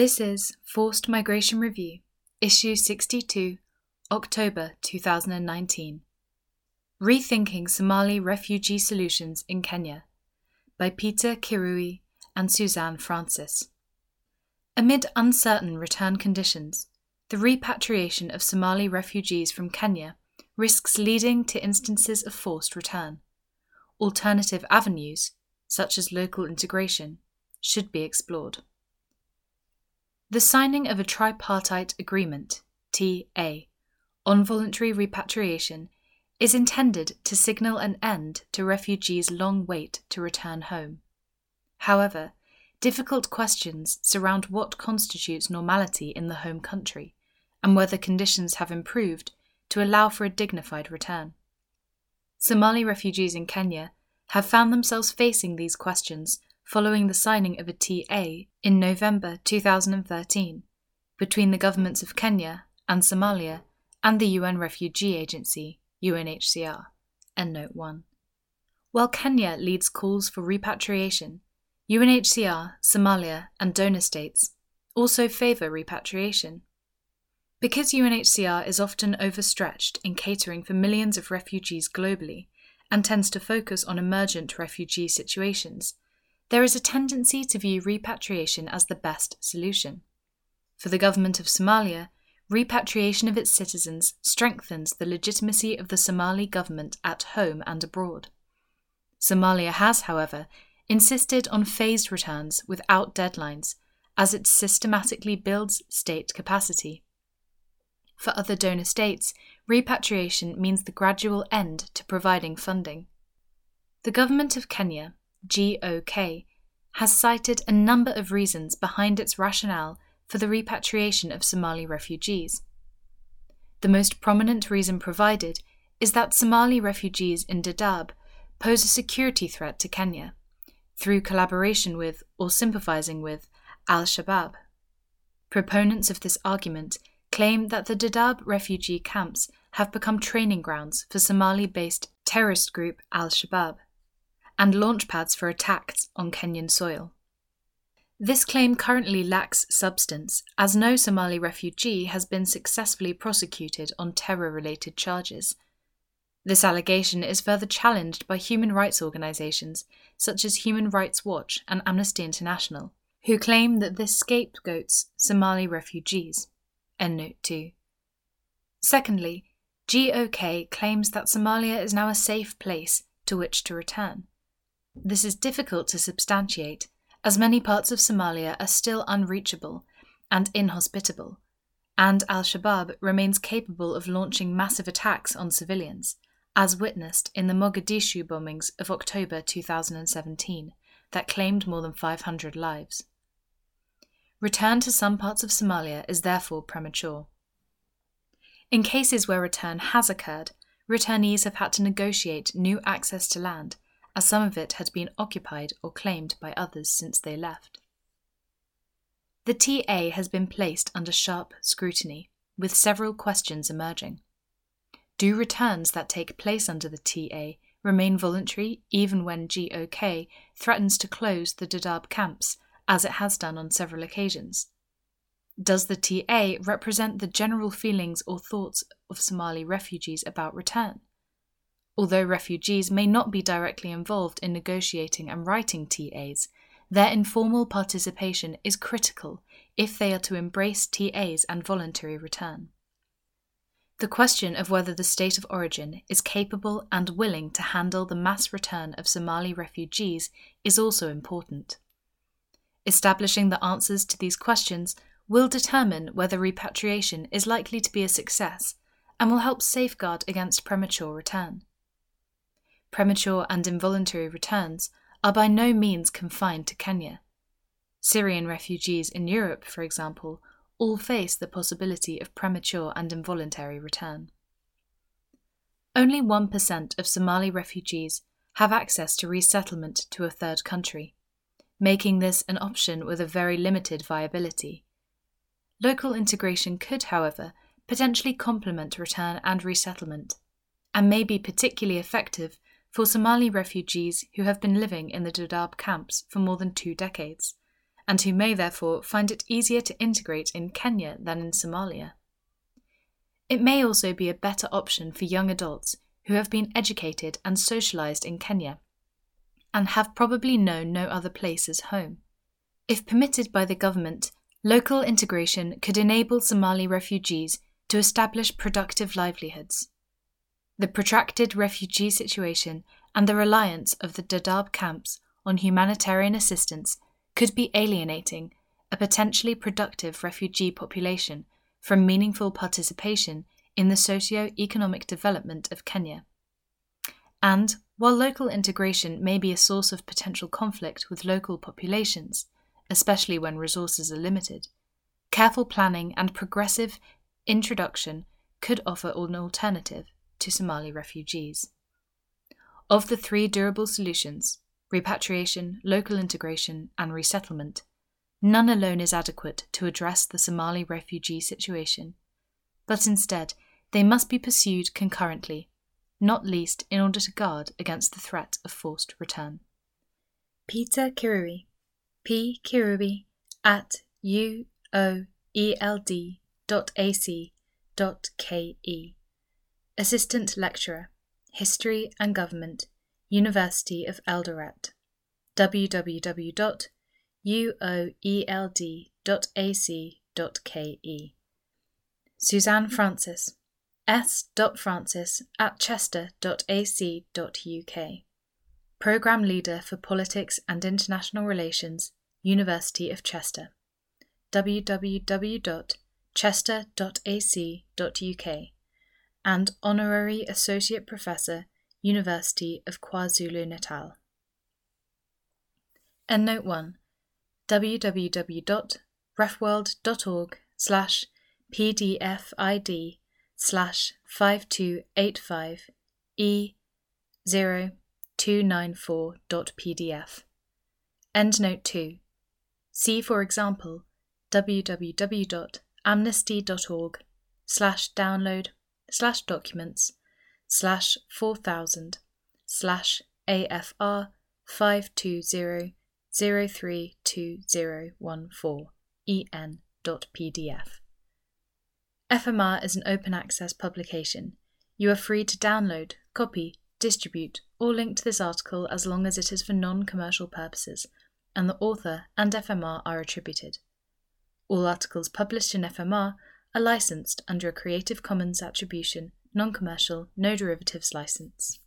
This is Forced Migration Review, Issue 62, October 2019. Rethinking Somali Refugee Solutions in Kenya by Peter Kirui and Suzanne Francis. Amid uncertain return conditions, the repatriation of Somali refugees from Kenya risks leading to instances of forced return. Alternative avenues, such as local integration, should be explored. The signing of a tripartite agreement, TA, on voluntary repatriation is intended to signal an end to refugees' long wait to return home. However, difficult questions surround what constitutes normality in the home country and whether conditions have improved to allow for a dignified return. Somali refugees in Kenya have found themselves facing these questions following the signing of a TA in November 2013 between the governments of Kenya and Somalia and the UN Refugee Agency, UNHCR. Endnote 1. While Kenya leads calls for repatriation, UNHCR, Somalia, and donor states also favour repatriation. Because UNHCR is often overstretched in catering for millions of refugees globally and tends to focus on emergent refugee situations, there is a tendency to view repatriation as the best solution. For the government of Somalia, repatriation of its citizens strengthens the legitimacy of the Somali government at home and abroad. Somalia has, however, insisted on phased returns without deadlines, as it systematically builds state capacity. For other donor states, repatriation means the gradual end to providing funding. The government of Kenya, GOK, has cited a number of reasons behind its rationale for the repatriation of Somali refugees. The most prominent reason provided is that Somali refugees in Dadaab pose a security threat to Kenya through collaboration with or sympathizing with Al Shabaab. Proponents of this argument claim that the Dadaab refugee camps have become training grounds for Somali based terrorist group Al Shabaab and launch pads for attacks on Kenyan soil. This claim currently lacks substance, as no Somali refugee has been successfully prosecuted on terror related charges. This allegation is further challenged by human rights organisations such as Human Rights Watch and Amnesty International, who claim that this scapegoats Somali refugees. Endnote 2. Secondly, GOK claims that Somalia is now a safe place to which to return. This is difficult to substantiate, as many parts of Somalia are still unreachable and inhospitable, and Al Shabaab remains capable of launching massive attacks on civilians, as witnessed in the Mogadishu bombings of October 2017 that claimed more than 500 lives. Return to some parts of Somalia is therefore premature. In cases where return has occurred, returnees have had to negotiate new access to land, as some of it had been occupied or claimed by others since they left. The TA has been placed under sharp scrutiny, with several questions emerging. Do returns that take place under the TA remain voluntary even when GOK threatens to close the Dadaab camps as it has done on several occasions? Does the TA represent the general feelings or thoughts of Somali refugees about return? Although refugees may not be directly involved in negotiating and writing TAs, their informal participation is critical if they are to embrace TAs and voluntary return. The question of whether the state of origin is capable and willing to handle the mass return of Somali refugees is also important. Establishing the answers to these questions will determine whether repatriation is likely to be a success and will help safeguard against premature return. Premature and involuntary returns are by no means confined to Kenya. Syrian refugees in Europe, for example, all face the possibility of premature and involuntary return. Only 1% of Somali refugees have access to resettlement to a third country making this an option with a very limited viability. Local integration could, however, potentially complement return and resettlement, and may be particularly effective for Somali refugees who have been living in the Dadaab camps for more than two decades, and who may therefore find it easier to integrate in Kenya than in Somalia. It may also be a better option for young adults who have been educated and socialized in Kenya and have probably known no other place as home. If permitted by the government, local integration could enable Somali refugees to establish productive livelihoods. The protracted refugee situation and the reliance of the Dadaab camps on humanitarian assistance could be alienating a potentially productive refugee population from meaningful participation in the socio economic development of Kenya. And while local integration may be a source of potential conflict with local populations, especially when resources are limited, careful planning and progressive introduction could offer an alternative to Somali refugees. Of the three durable solutions repatriation, local integration, and resettlement none alone is adequate to address the Somali refugee situation, but instead they must be pursued concurrently, not least in order to guard against the threat of forced return. Peter Kirui, P. Kirui at uoeld.ac.ke, Assistant Lecturer, History and Government, University of Eldoret, www.uoeld.ac.ke. Suzanne Francis, s.francis at chester.ac.uk. Programme Leader for Politics and International Relations, University of Chester. www.chester.ac.uk and Honorary Associate Professor, University of KwaZulu Natal. Endnote 1 www.refworld.org slash pdfid slash 5285 e0294.pdf. Endnote 2. See, for example, www.amnesty.org slash download slash documents slash 4000 slash AFR 520 en.pdf. FMR is an open access publication. You are free to download, copy, distribute, or link to this article as long as it is for non commercial purposes, and the author and FMR are attributed. All articles published in FMR are licensed under a Creative Commons Attribution, Non Commercial, No Derivatives license.